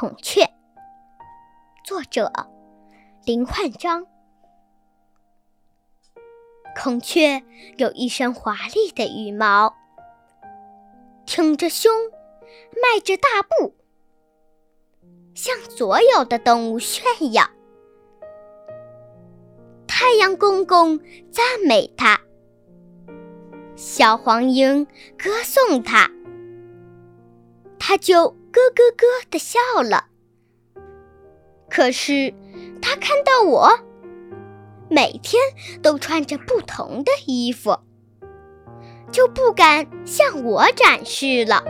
孔雀》，作者林焕章。孔雀有一身华丽的羽毛，挺着胸，迈着大步，向所有的动物炫耀。太阳公公赞美它，小黄莺歌颂它，它就咯咯咯的笑了。可是，他看到我，每天都穿着不同的衣服，就不敢向我展示了。